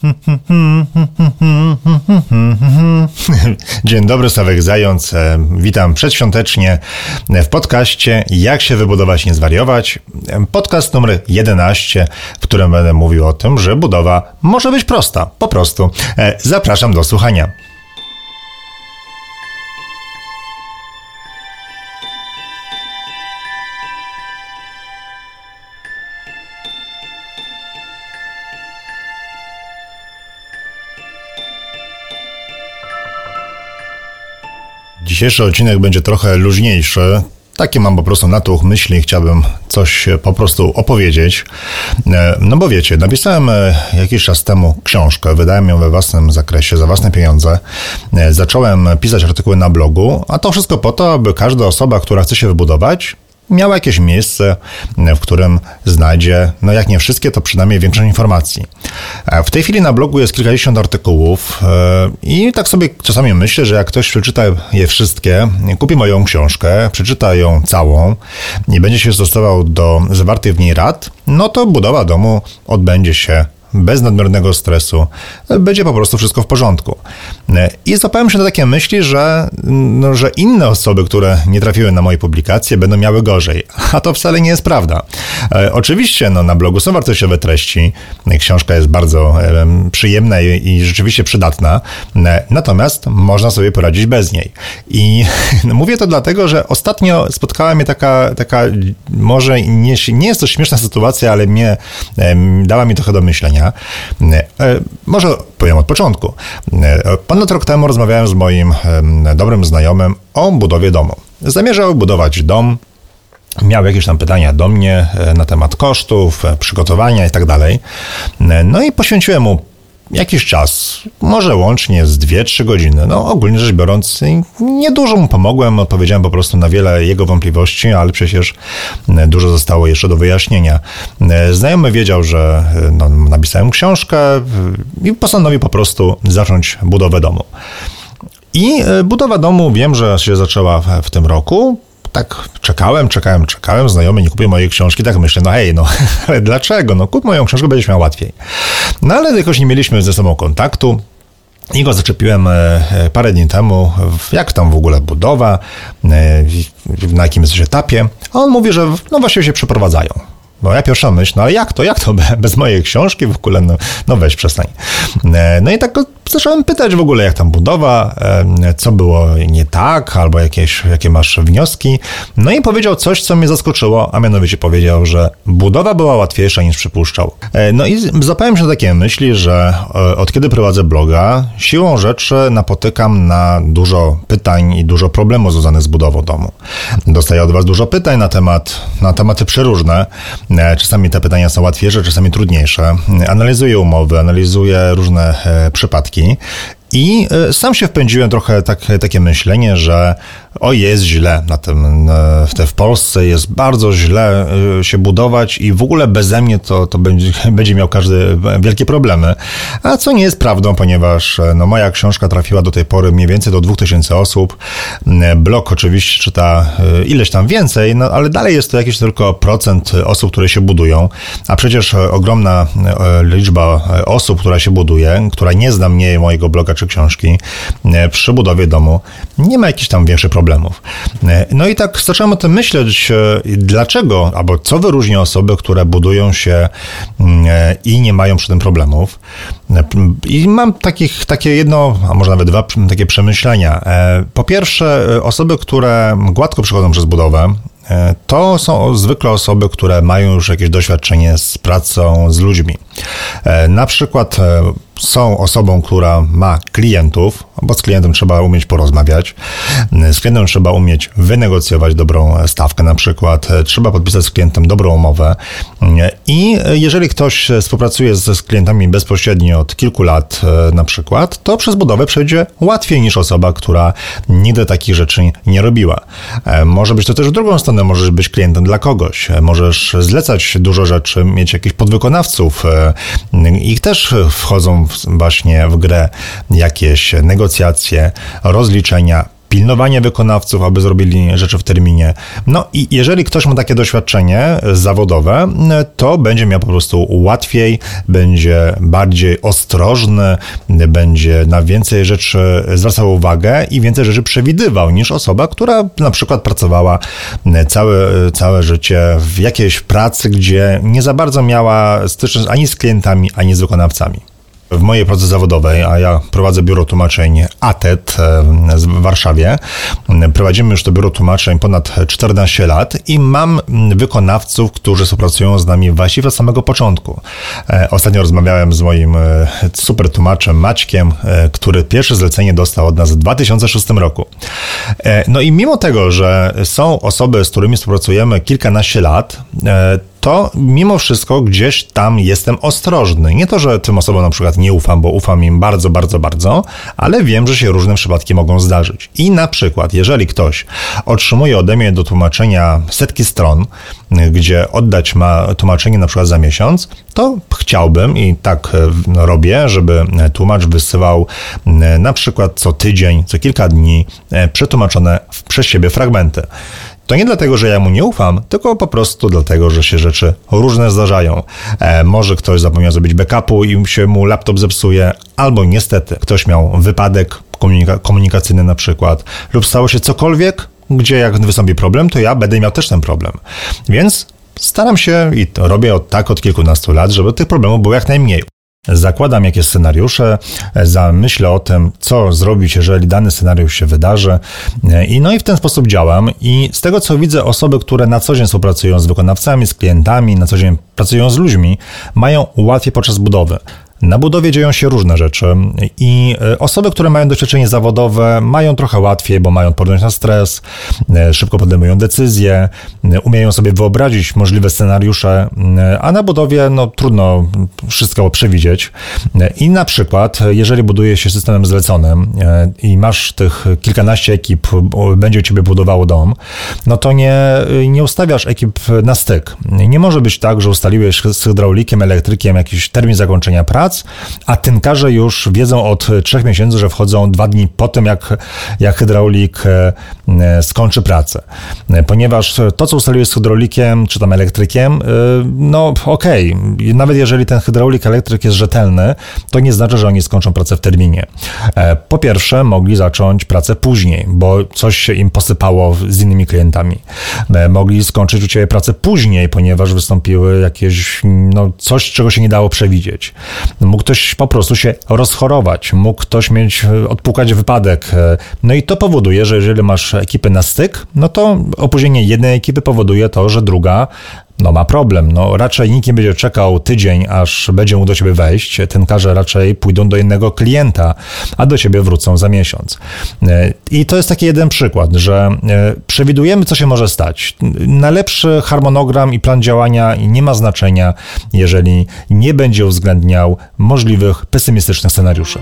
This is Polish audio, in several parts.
Dzień dobry, Sławek Zając. E, Witam przedświątecznie w podcaście Jak się wybudować, nie zwariować. E, Podcast numer 11, w którym będę mówił o tym, że budowa może być prosta. Po prostu. E, Zapraszam do słuchania. Dzisiejszy odcinek będzie trochę luźniejszy. Takie mam po prostu natuch myśli, chciałbym coś po prostu opowiedzieć. E, No bo wiecie, napisałem e, jakiś czas temu książkę, wydałem ją we własnym zakresie, za własne pieniądze. E, Zacząłem pisać artykuły na blogu, a to wszystko po to, aby każda osoba, która chce się wybudować, miała jakieś miejsce, w którym znajdzie, no jak nie wszystkie, to przynajmniej większość informacji. E, W tej chwili na blogu jest kilkadziesiąt artykułów e, i tak sobie czasami myślę, że jak ktoś przeczyta je wszystkie, kupi moją książkę, przeczyta ją całą i będzie się stosował do zawartych w niej rad, no to budowa domu odbędzie się bez nadmiernego stresu, będzie po prostu wszystko w porządku. I złapałem się na takie myśli, że, no, że inne osoby, które nie trafiły na moje publikacje, będą miały gorzej. A to wcale nie jest prawda. E, oczywiście no, na blogu są wartościowe treści, książka jest bardzo e, przyjemna i, rzeczywiście przydatna, e, natomiast można sobie poradzić bez niej. I no, mówię to dlatego, że ostatnio spotkała mnie taka, taka może nie, nie jest to śmieszna sytuacja, ale mnie dała mi trochę do myślenia. E, Może powiem od początku. E, Ponad rok temu rozmawiałem z moim dobrym znajomym o budowie domu. Zamierzał budować dom, miał jakieś tam pytania do mnie e, na temat kosztów, przygotowania i tak dalej. No i poświęciłem mu jakiś czas, może łącznie z 2-3 godziny. No ogólnie rzecz biorąc, niedużo mu pomogłem, odpowiedziałem po prostu na wiele jego wątpliwości, ale przecież dużo zostało jeszcze do wyjaśnienia. Znajomy wiedział, że no, napisałem książkę i postanowił po prostu zacząć budowę domu. I e, budowa domu wiem, że się zaczęła w tym roku. Tak czekałem, czekałem, czekałem, znajomy nie kupił mojej książki, tak myślę, no hej, no ale dlaczego? No kup moją książkę, będziesz miał łatwiej. No ale jakoś nie mieliśmy ze sobą kontaktu. I go zaczepiłem e, e, parę dni temu, jak tam w ogóle budowa, e, na jakim jesteś etapie. A on mówi, że no właśnie się przeprowadzają. No ja pierwsza myśl, no ale jak to, jak to be- bez mojej książki w ogóle, no, no weź przestań. No i tak zacząłem pytać w ogóle, jak tam budowa, co było nie tak, albo jakieś, jakie masz wnioski. No i powiedział coś, co mnie zaskoczyło, a mianowicie powiedział, że budowa była łatwiejsza niż przypuszczał. E, No i zapałem się na takie myśli, że e, od kiedy prowadzę bloga, siłą rzeczy napotykam na dużo pytań i dużo problemów związanych z budową domu. Dostaję od Was dużo pytań na temat, na tematy przeróżne. E, Czasami te pytania są łatwiejsze, czasami trudniejsze. Analizuję umowy, analizuję różne e, I e, sam się wpędziłem trochę tak, takie myślenie, że o jest źle na tym, e, w, w Polsce jest bardzo źle e, się budować i w ogóle beze mnie to, to będzie, będzie miał każdy wielkie problemy. A co nie jest prawdą, ponieważ e, no, moja książka trafiła do tej pory mniej więcej do 2000 osób. E, Blog oczywiście czyta e, ileś tam więcej, no, ale dalej jest to jakiś tylko procent osób, które się budują, a przecież e, ogromna e, liczba e, osób, która się buduje, która nie zna mnie, mojego bloga czy książki, e, przy budowie domu nie ma jakichś tam większych problemów. E, No i tak zacząłem o tym myśleć, e, dlaczego, albo co wyróżnia osoby, które budują się mm, e, i nie mają przy tym problemów. I mam takich, takie jedno, a może nawet dwa takie przemyślenia. Po pierwsze, osoby, które gładko przechodzą przez budowę, To są zwykle osoby, które mają już jakieś doświadczenie z pracą z ludźmi. E, Na przykład e, są osobą, która ma klientów, bo z klientem trzeba umieć porozmawiać, z klientem trzeba umieć wynegocjować dobrą stawkę. Na przykład, e, trzeba podpisać z klientem dobrą umowę. E, i jeżeli ktoś współpracuje z, z klientami bezpośrednio od kilku lat e, na przykład, to przez budowę przejdzie łatwiej niż osoba, która nigdy takich rzeczy nie robiła. E, Może być to też w drugą stronę, możesz być klientem dla kogoś, E, możesz zlecać dużo rzeczy, mieć jakichś podwykonawców e, i też wchodzą właśnie w grę jakieś negocjacje, rozliczenia, pilnowanie wykonawców, aby zrobili rzeczy w terminie. No i jeżeli ktoś ma takie doświadczenie zawodowe, to będzie miał po prostu łatwiej, będzie bardziej ostrożny, będzie na więcej rzeczy zwracał uwagę i więcej rzeczy przewidywał niż osoba, która na przykład pracowała całe, całe życie w jakiejś pracy, gdzie nie za bardzo miała styczność ani z klientami, ani z wykonawcami w mojej pracy zawodowej, a ja prowadzę biuro tłumaczeń ATET e, w Warszawie. Prowadzimy już to biuro tłumaczeń ponad 14 lat i mam wykonawców, którzy współpracują z nami właściwie od samego początku. E, ostatnio rozmawiałem z moim e, super tłumaczem Maćkiem, który pierwsze zlecenie dostał od nas w 2006 roku. No i mimo tego, że są osoby, z którymi współpracujemy kilkanaście lat, to mimo wszystko gdzieś tam jestem ostrożny. Nie to, że tym osobom na przykład nie ufam, bo ufam im bardzo, bardzo, bardzo, ale wiem, że się różne przypadki mogą zdarzyć. I na przykład, jeżeli ktoś otrzymuje ode mnie do tłumaczenia setki stron, gdzie oddać ma tłumaczenie na przykład za miesiąc, to chciałbym i tak e, robię, żeby tłumacz wysyłał e, na przykład co tydzień, co kilka dni e, przetłumaczone przez siebie fragmenty. To nie dlatego, że ja mu nie ufam, tylko po prostu dlatego, że się rzeczy różne zdarzają. E, może ktoś zapomniał zrobić backupu i się mu laptop zepsuje, albo niestety ktoś miał wypadek komunika komunikacyjny na przykład, lub stało się cokolwiek, gdzie jak wystąpi problem, to ja będę miał też ten problem. Więc staram się i robię od tak od kilkunastu lat, żeby tych problemów było jak najmniej. Zakładam jakieś scenariusze, zamyślę o tym, co zrobić, jeżeli dany scenariusz się wydarzy. I no i w ten sposób działam. I z tego co widzę, osoby, które na co dzień współpracują z wykonawcami, z klientami, na co dzień pracują z ludźmi, mają łatwiej podczas budowy. Na budowie dzieją się różne rzeczy i e, osoby, które mają doświadczenie zawodowe, mają trochę łatwiej, bo mają odporność na stres, e, szybko podejmują decyzje, e, umieją sobie wyobrazić możliwe scenariusze, a na budowie no, trudno wszystko przewidzieć. I na przykład, jeżeli buduje się systemem zleconym i masz tych kilkanaście ekip, będzie u ciebie budowało dom, no to nie, nie ustawiasz ekip na styk. Nie może być tak, że ustaliłeś z hydraulikiem, elektrykiem jakiś termin zakończenia pracy, prac, a tynkarze już wiedzą od trzech miesięcy, że wchodzą dwa dni po tym, jak, jak hydraulik e, e, skończy pracę. Ponieważ to, co ustaliłeś z hydraulikiem, czy tam elektrykiem, e, no okej, okay. nawet jeżeli ten hydraulik, elektryk jest rzetelny, to nie znaczy, że oni skończą pracę w terminie. Po pierwsze, mogli zacząć pracę później, bo coś się im posypało z innymi klientami. Mogli skończyć u Ciebie pracę później, ponieważ wystąpiły jakieś, no, coś, czego się nie dało przewidzieć. Mógł ktoś po prostu się rozchorować, mógł ktoś mieć, e, odpukać wypadek. E, no i to powoduje, że jeżeli masz ekipę na styk, no to opóźnienie jednej ekipy powoduje to, że druga no ma problem. No, raczej nikt nie będzie czekał tydzień, aż będzie mógł do ciebie wejść. Tenkarze raczej pójdą do innego klienta, a do ciebie wrócą za miesiąc. E, I to jest taki jeden przykład, że przewidujemy, co się może stać. Najlepszy harmonogram i plan działania nie ma znaczenia, jeżeli nie będzie uwzględniał możliwych pesymistycznych scenariuszy.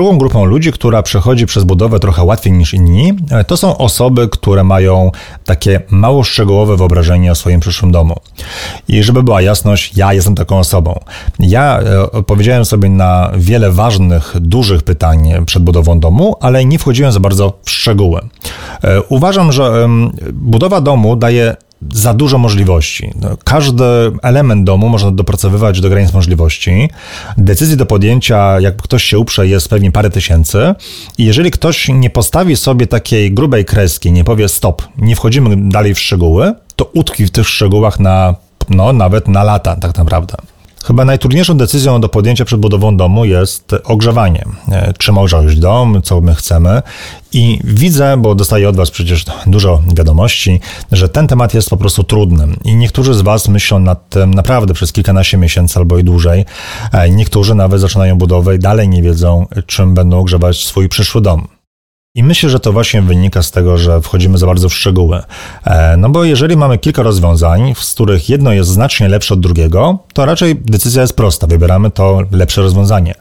Drugą grupą ludzi, która przechodzi przez budowę trochę łatwiej niż inni, e, to są osoby, które mają takie mało szczegółowe wyobrażenie o swoim przyszłym domu. I żeby była jasność, ja jestem taką osobą. Ja e, odpowiedziałem sobie na wiele ważnych, dużych pytań przed budową domu, ale nie wchodziłem za bardzo w szczegóły. E, uważam, że budowa domu daje za dużo możliwości. No, każdy element domu można dopracowywać do granic możliwości. Decyzji do podjęcia, jak ktoś się uprze, jest pewnie parę tysięcy. I jeżeli ktoś nie postawi sobie takiej grubej kreski, nie powie stop, nie wchodzimy dalej w szczegóły, to utkwi w tych szczegółach na, no, nawet na lata, tak naprawdę. Chyba najtrudniejszą decyzją do podjęcia przed budową domu jest ogrzewanie. E, czym ogrzać dom, co my chcemy. I widzę, bo dostaję od Was przecież dużo wiadomości, że ten temat jest po prostu trudny. I niektórzy z Was myślą nad tym naprawdę przez kilkanaście miesięcy albo i dłużej. E, niektórzy nawet zaczynają budowę i dalej nie wiedzą, czym będą ogrzewać swój przyszły dom. I myślę, że to właśnie wynika z tego, że wchodzimy za bardzo w szczegóły. E, no bo jeżeli mamy kilka rozwiązań, z których jedno jest znacznie lepsze od drugiego, to raczej decyzja jest prosta. Wybieramy to lepsze rozwiązanie.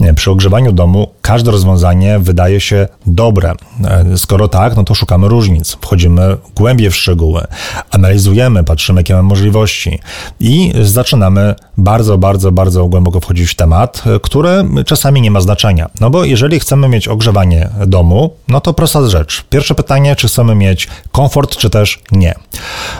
E, przy ogrzewaniu domu każde rozwiązanie wydaje się dobre. E, skoro tak, no to szukamy różnic. Wchodzimy głębiej w szczegóły, analizujemy, patrzymy, jakie mamy możliwości i zaczynamy bardzo, bardzo, bardzo głęboko wchodzić w temat, który czasami nie ma znaczenia. No bo jeżeli chcemy mieć ogrzewanie domu, no to prosta rzecz. Pierwsze pytanie, czy chcemy mieć komfort, czy też nie.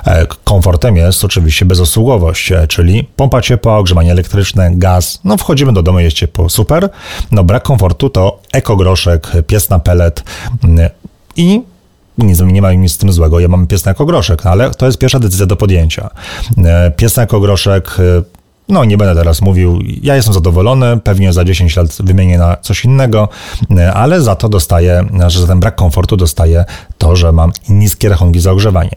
E, komfortem jest oczywiście bezosługowość, e, czyli pompa ciepła, ogrzewanie elektryczne, gaz. No wchodzimy do domu, jest ciepło, super. No brak komfortu to ekogroszek, pies na pelet i nic, nie ma nic z tym złego, ja mam pies na ekogroszek, ale to jest pierwsza decyzja do podjęcia. E, pies na ekogroszek no, nie będę teraz mówił, ja jestem zadowolony, pewnie za 10 lat wymienię na coś innego, ale za to dostaję, że za ten brak komfortu dostaję to, że mam niskie rachunki za ogrzewanie.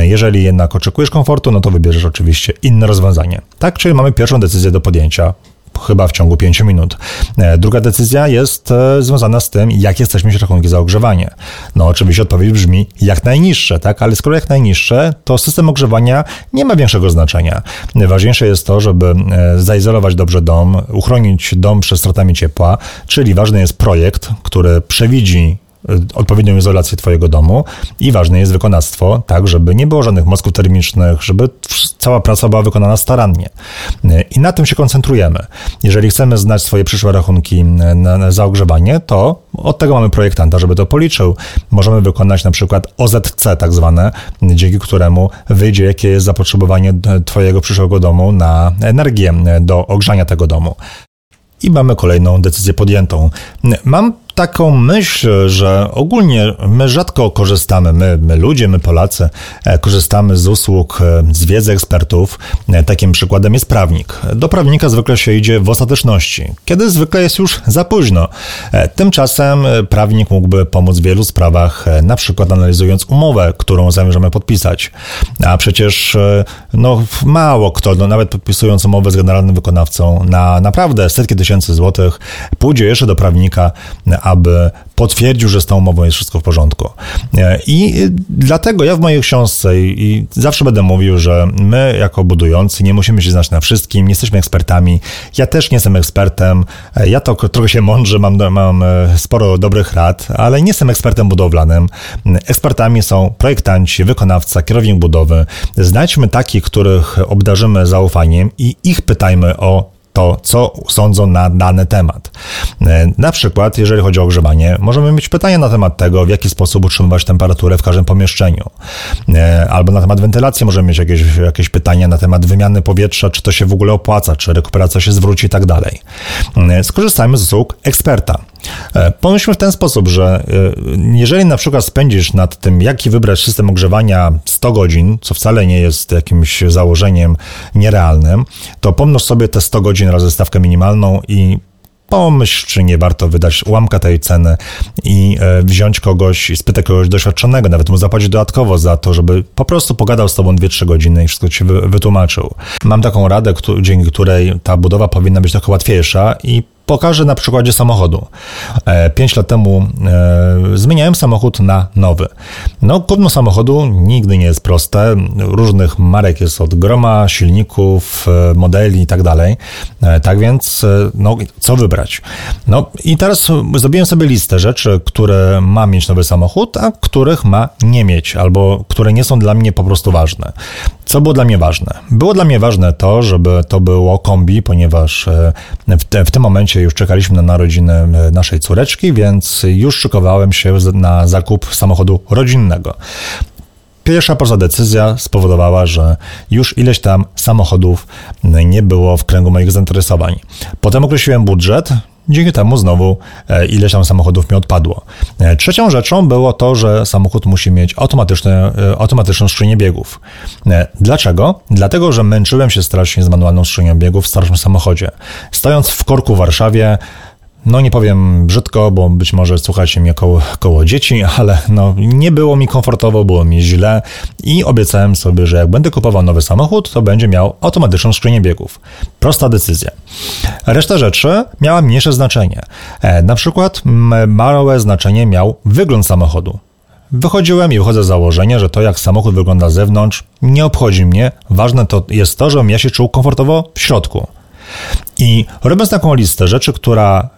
Jeżeli jednak oczekujesz komfortu, no to wybierzesz oczywiście inne rozwiązanie. Tak, czyli mamy pierwszą decyzję do podjęcia chyba w ciągu 5 minut. E, druga decyzja jest e, związana z tym, jak jesteśmy mieć rachunki za ogrzewanie. No oczywiście odpowiedź brzmi jak najniższe, tak? Ale skoro jak najniższe, to system ogrzewania nie ma większego znaczenia. Ważniejsze jest to, żeby e, zaizolować dobrze dom, uchronić dom przed stratami ciepła, czyli ważny jest projekt, który przewidzi odpowiednią izolację Twojego domu i ważne jest wykonawstwo, tak, żeby nie było żadnych mosków termicznych, żeby cała praca była wykonana starannie. I na tym się koncentrujemy. Jeżeli chcemy znać swoje przyszłe rachunki na, na zaogrzewanie, to od tego mamy projektanta, żeby to policzył. Możemy wykonać na przykład OZC tak zwane, dzięki któremu wyjdzie, jakie jest zapotrzebowanie Twojego przyszłego domu na energię do ogrzania tego domu. I mamy kolejną decyzję podjętą. Mam taką myśl, że ogólnie my rzadko korzystamy, my, my ludzie, my Polacy, e, korzystamy z usług, e, z wiedzy ekspertów. E, takim przykładem jest prawnik. Do prawnika zwykle się idzie w ostateczności, kiedy zwykle jest już za późno. Tymczasem prawnik mógłby pomóc w wielu sprawach, na przykład analizując umowę, którą zamierzamy podpisać. A przecież no, mało kto, no, nawet podpisując umowę z generalnym wykonawcą na naprawdę setki tysięcy złotych, pójdzie jeszcze do prawnika, aby potwierdził, że z tą umową jest wszystko w porządku. E, I dlatego ja w mojej książce i zawsze będę mówił, że my jako budujący nie musimy się znać na wszystkim, nie jesteśmy ekspertami. Ja też nie jestem ekspertem. E, ja to trochę się mądrze, mam, mam e, sporo dobrych rad, ale nie jestem ekspertem budowlanym. Ekspertami są projektanci, wykonawca, kierownik budowy. Znajdźmy takich, których obdarzymy zaufaniem i ich pytajmy o to, co sądzą na dany temat. E, na przykład, jeżeli chodzi o ogrzewanie, możemy mieć pytania na temat tego, w jaki sposób utrzymywać temperaturę w każdym pomieszczeniu. E, albo na temat wentylacji możemy mieć jakieś, jakieś pytania na temat wymiany powietrza, czy to się w ogóle opłaca, czy rekuperacja się zwróci i tak dalej. E, skorzystajmy z usług eksperta. E, pomyślmy w ten sposób, że e, jeżeli na przykład spędzisz nad tym, jaki wybrać system ogrzewania 100 godzin, co wcale nie jest jakimś założeniem nierealnym, to pomnóż sobie te 100 godzin razy stawkę minimalną i pomyśl, czy nie warto wydać ułamka tej ceny i e, wziąć kogoś i spytać kogoś doświadczonego, nawet mu zapłacić dodatkowo za to, żeby po prostu pogadał z tobą 2-3 godziny i wszystko ci wytłumaczył. Mam taką radę, dzięki której ta budowa powinna być trochę łatwiejsza i Pokażę na przykładzie samochodu. E, pięć lat temu e, zmieniałem samochód na nowy. No, kupno samochodu nigdy nie jest proste. Różnych marek jest od groma, silników, e, modeli i tak dalej. Tak więc, no, co wybrać? No i teraz zrobiłem sobie listę rzeczy, które ma mieć nowy samochód, a których ma nie mieć, albo które nie są dla mnie po prostu ważne. Co było dla mnie ważne? Było dla mnie ważne to, żeby to było kombi, ponieważ w, te, w tym momencie już czekaliśmy na narodziny e, naszej córeczki, więc już szykowałem się na zakup samochodu rodzinnego. Pierwsza poza decyzja spowodowała, że już ileś tam samochodów nie było w kręgu moich zainteresowań. Potem określiłem budżet, Dzięki temu znowu e, ileś tam samochodów mi odpadło. E, trzecią rzeczą było to, że samochód musi mieć automatyczne, e, automatyczną skrzynię biegów. Dlaczego? Dlatego, że męczyłem się strasznie z manualną skrzynią biegów w starszym samochodzie. Stojąc w korku w Warszawie, no nie powiem brzydko, bo być może słuchacie mnie koło, koło dzieci, ale no nie było mi komfortowo, było mi źle i obiecałem sobie, że jak będę kupował nowy samochód, to będzie miał automatyczną skrzynię biegów. Prosta decyzja. Reszta rzeczy miała mniejsze znaczenie. E, na przykład małe znaczenie miał wygląd samochodu. Wychodziłem i wychodzę z założenia, że to jak samochód wygląda z zewnątrz nie obchodzi mnie. Ważne to jest to, żebym ja się czuł komfortowo w środku. I robiąc taką listę rzeczy, która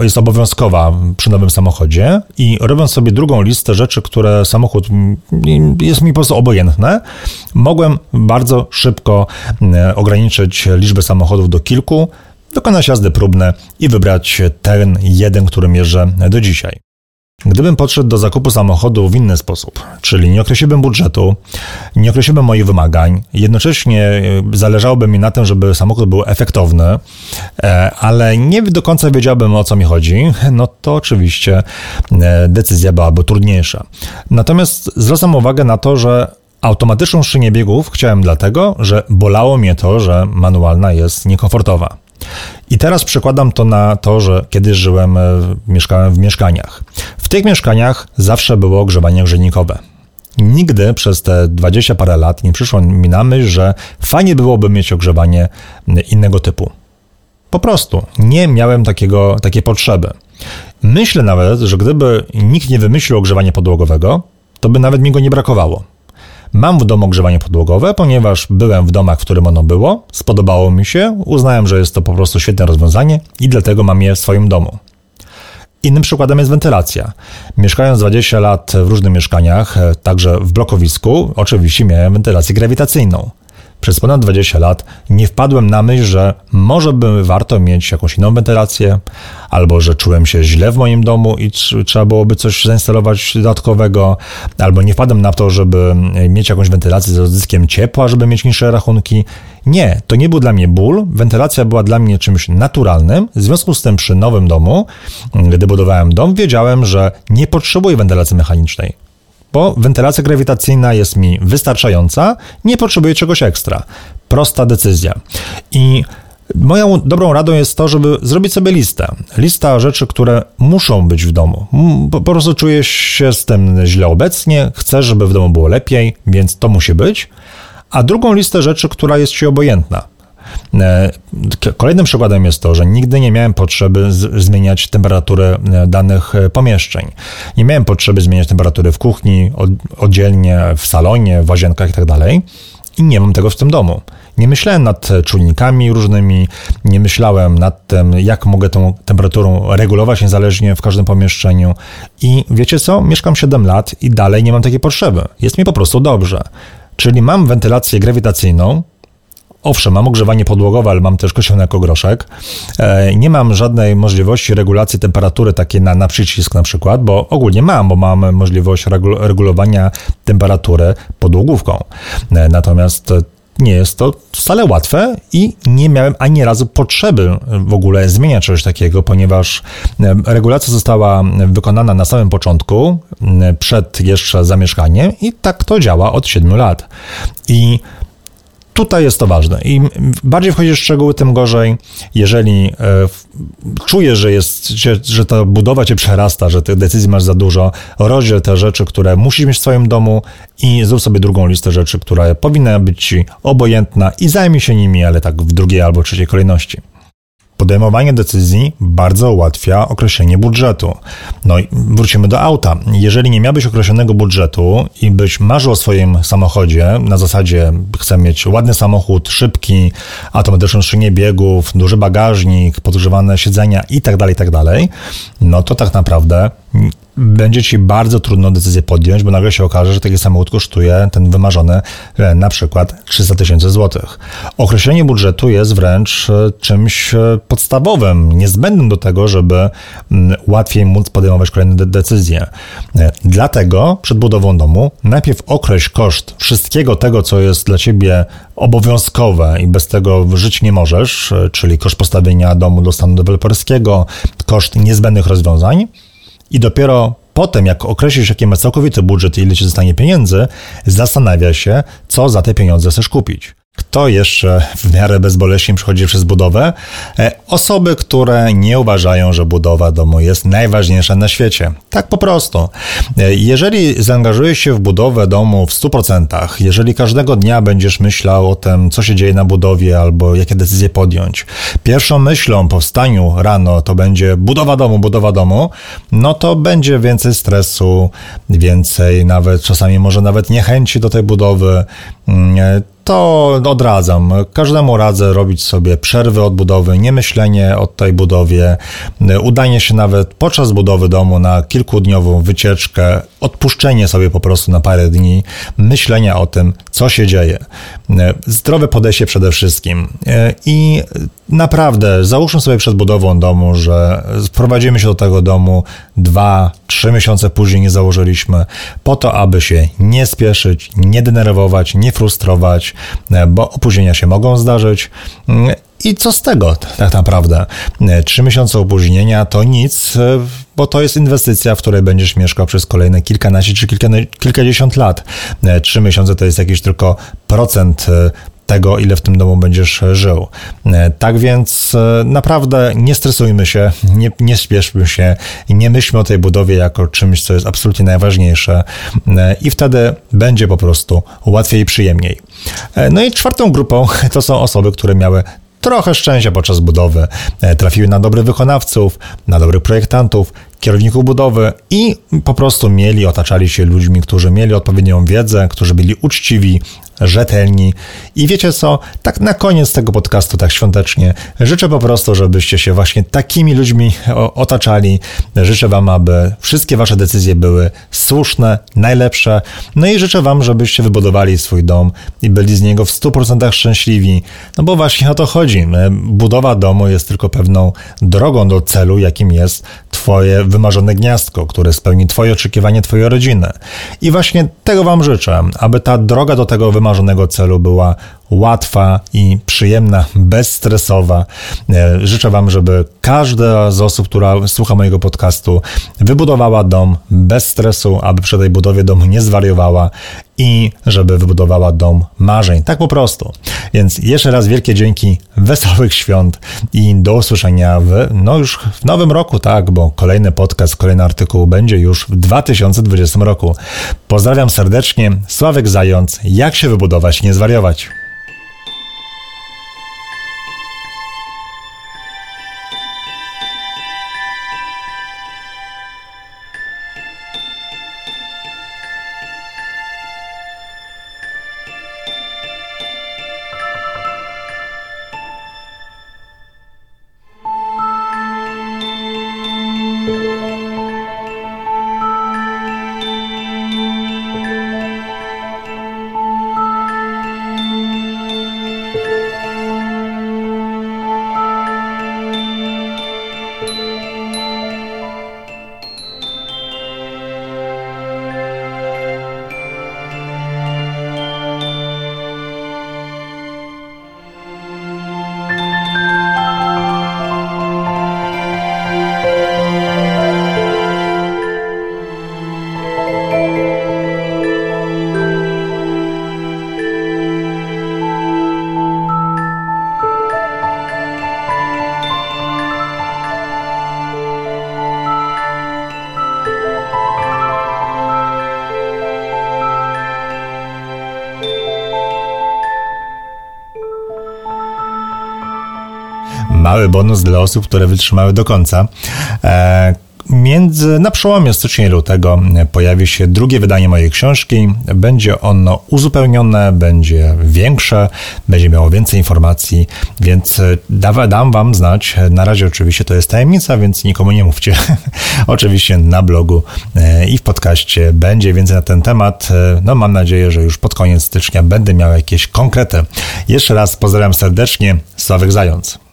jest obowiązkowa przy nowym samochodzie, i robiąc sobie drugą listę rzeczy, które samochód jest mi po prostu obojętne, mogłem bardzo szybko ograniczyć liczbę samochodów do kilku, wykonać jazdy próbne i wybrać ten jeden, który mierzę do dzisiaj. Gdybym podszedł do zakupu samochodu w inny sposób, czyli nie określiłbym budżetu, nie określiłbym moich wymagań, jednocześnie e, zależałoby mi na tym, żeby samochód był efektowny, e, ale nie do końca wiedziałbym o co mi chodzi, no to oczywiście e, decyzja byłaby trudniejsza. Natomiast zwracam uwagę na to, że automatyczną szynię biegów chciałem dlatego, że bolało mnie to, że manualna jest niekomfortowa. I teraz przekładam to na to, że kiedyś żyłem, mieszkałem w mieszkaniach. W tych mieszkaniach zawsze było ogrzewanie grzejnikowe. Nigdy przez te 20 parę lat nie przyszło mi na myśl, że fajnie byłoby mieć ogrzewanie innego typu. Po prostu nie miałem takiego, takiej potrzeby. Myślę nawet, że gdyby nikt nie wymyślił ogrzewania podłogowego, to by nawet mi go nie brakowało. Mam w domu ogrzewanie podłogowe, ponieważ byłem w domach, w którym ono było, spodobało mi się, uznałem, że jest to po prostu świetne rozwiązanie i dlatego mam je w swoim domu. Innym przykładem jest wentylacja. Mieszkając 20 lat w różnych mieszkaniach, także w blokowisku, oczywiście miałem wentylację grawitacyjną. Przez ponad 20 lat nie wpadłem na myśl, że może by warto mieć jakąś inną wentylację, albo że czułem się źle w moim domu i trzeba byłoby coś zainstalować dodatkowego, albo nie wpadłem na to, żeby mieć jakąś wentylację z odzyskiem ciepła, żeby mieć niższe rachunki. Nie, to nie był dla mnie ból. Wentylacja była dla mnie czymś naturalnym. W związku z tym przy nowym domu, gdy budowałem dom, wiedziałem, że nie potrzebuję wentylacji mechanicznej bo wentylacja grawitacyjna jest mi wystarczająca, nie potrzebuję czegoś ekstra. Prosta decyzja. I Moją dobrą radą jest to, żeby zrobić sobie listę. Lista rzeczy, które muszą być w domu. Po, prostu czujesz się z tym źle obecnie, chcesz, żeby w domu było lepiej, więc to musi być. A drugą listę rzeczy, która jest ci obojętna. E, kolejnym przykładem jest to, że nigdy nie miałem potrzeby zmieniać temperatury e, danych e, pomieszczeń. Nie miałem potrzeby zmieniać temperatury w kuchni, oddzielnie w salonie, w łazienkach itd. Tak I nie mam tego w tym domu. Nie myślałem nad czujnikami różnymi, nie myślałem nad tym, jak mogę tą temperaturą regulować niezależnie w każdym pomieszczeniu. I wiecie co? Mieszkam 7 lat i dalej nie mam takiej potrzeby. Jest mi po prostu dobrze. Czyli mam wentylację grawitacyjną, Owszem, mam ogrzewanie podłogowe, ale mam też kościelny jako groszek. E, nie mam żadnej możliwości regulacji temperatury takiej na, na przycisk na przykład, bo ogólnie mam, bo mam możliwość regulowania temperatury podłogówką. E, natomiast nie jest to wcale łatwe i nie miałem ani razu potrzeby w ogóle zmieniać czegoś takiego, ponieważ e, regulacja została wykonana na samym początku, przed jeszcze zamieszkaniem i tak to działa od 7 lat. I tutaj jest to ważne. Im bardziej wchodzisz w szczegóły, tym gorzej. Jeżeli e, czujesz, że, jest, że, ta budowa cię przerasta, że tych decyzji masz za dużo, rozdziel te rzeczy, które musisz mieć w swoim domu i zrób sobie drugą listę rzeczy, która powinna być ci obojętna i zajmij się nimi, ale tak w drugiej albo trzeciej kolejności. Podejmowanie decyzji bardzo ułatwia określenie budżetu. No i wrócimy do auta. Jeżeli nie miałbyś określonego budżetu i byś marzył o swoim samochodzie, na zasadzie chcę mieć ładny samochód, szybki, automatyczną szynię biegów, duży bagażnik, podgrzewane siedzenia itd., tak itd., tak no to tak naprawdę będzie ci bardzo trudno decyzję podjąć, bo nagle się okaże, że taki samochód kosztuje ten wymarzony e, na przykład 300 tysięcy złotych. Określenie budżetu jest wręcz e, czymś e, podstawowym, niezbędnym do tego, żeby mm, łatwiej móc podejmować kolejne decyzje. Dlatego przed budową domu najpierw określ koszt wszystkiego tego, co jest dla ciebie obowiązkowe i bez tego żyć nie możesz, czyli koszt postawienia domu do stanu deweloperskiego, koszt niezbędnych rozwiązań i dopiero potem, jak określisz, jaki ma całkowity budżet i ile ci zostanie pieniędzy, zastanawia się, co za te pieniądze chcesz kupić. Kto jeszcze w miarę bezboleśnie przechodzi przez budowę? E, osoby, które nie uważają, że budowa domu jest najważniejsza na świecie. Tak po prostu. E, jeżeli zaangażujesz się w budowę domu w 100%, jeżeli każdego dnia będziesz myślał o tym, co się dzieje na budowie albo jakie decyzje podjąć, pierwszą myślą po wstaniu rano to będzie budowa domu, budowa domu, no to będzie więcej stresu, więcej nawet czasami może nawet niechęci do tej budowy. To odradzam. Każdemu radzę robić sobie przerwy od budowy, nie myślenie o tej budowie, udanie się nawet podczas budowy domu na kilkudniową wycieczkę, odpuszczenie sobie po prostu na parę dni, myślenia o tym, co się dzieje. Zdrowe podejście przede wszystkim. I naprawdę załóżmy sobie przed budową domu, że wprowadzimy się do tego domu dwa, trzy miesiące później nie założyliśmy, po to, aby się nie spieszyć, nie denerwować, nie frustrować, E, bo opóźnienia się mogą zdarzyć. Mm, I co z tego tak naprawdę? E, trzy miesiące opóźnienia to nic, e, bo to jest inwestycja, w której będziesz mieszkał przez kolejne kilkanaście czy kilka, kilkadziesiąt lat. Trzy miesiące to jest jakiś tylko procent tego, ile w tym domu będziesz żył. E, tak więc e, naprawdę nie stresujmy się, nie, nie śpieszmy się nie myślmy o tej budowie jako czymś, co jest absolutnie najważniejsze e, i wtedy będzie po prostu łatwiej i przyjemniej. No i czwartą grupą to są osoby, które miały trochę szczęścia podczas budowy, trafiły na dobrych wykonawców, na dobrych projektantów, kierowników budowy i po prostu mieli, otaczali się ludźmi, którzy mieli odpowiednią wiedzę, którzy byli uczciwi, rzetelni. I wiecie co? Tak na koniec tego podcastu, tak świątecznie, życzę po prostu, żebyście się właśnie takimi ludźmi otaczali. Życzę Wam, aby wszystkie Wasze decyzje były słuszne, najlepsze. No i życzę Wam, żebyście wybudowali swój dom i byli z niego w 100% szczęśliwi. No bo właśnie o to chodzi. Budowa domu jest tylko pewną drogą do celu, jakim jest Twoje wymarzone gniazdko, które spełni Twoje oczekiwanie, Twoje rodziny. I właśnie tego Wam życzę, aby ta droga do tego wymarzonego celu była łatwa i przyjemna, bezstresowa. E, życzę Wam, żeby każda z osób, która słucha mojego podcastu, wybudowała dom bez stresu, aby przy tej budowie domu nie zwariowała i żeby wybudowała dom marzeń. Tak po prostu. Więc jeszcze raz wielkie dzięki, wesołych świąt i do usłyszenia w, no już w nowym roku, tak, bo kolejny podcast, kolejny artykuł będzie już w 2020 roku. Pozdrawiam serdecznie, Sławek Zając, jak się wybudować, nie zwariować. Mały bonus dla osób, które wytrzymały do końca. E, między, na przełomie stycznia i lutego pojawi się drugie wydanie mojej książki. Będzie ono uzupełnione, będzie większe, będzie miało więcej informacji, więc da, dam Wam znać. Na razie oczywiście to jest tajemnica, więc nikomu nie mówcie. oczywiście na blogu e, i w podcaście będzie więcej na ten temat. E, no mam nadzieję, że już pod koniec stycznia będę miał jakieś konkrety. Jeszcze raz pozdrawiam serdecznie. Sławek Zając.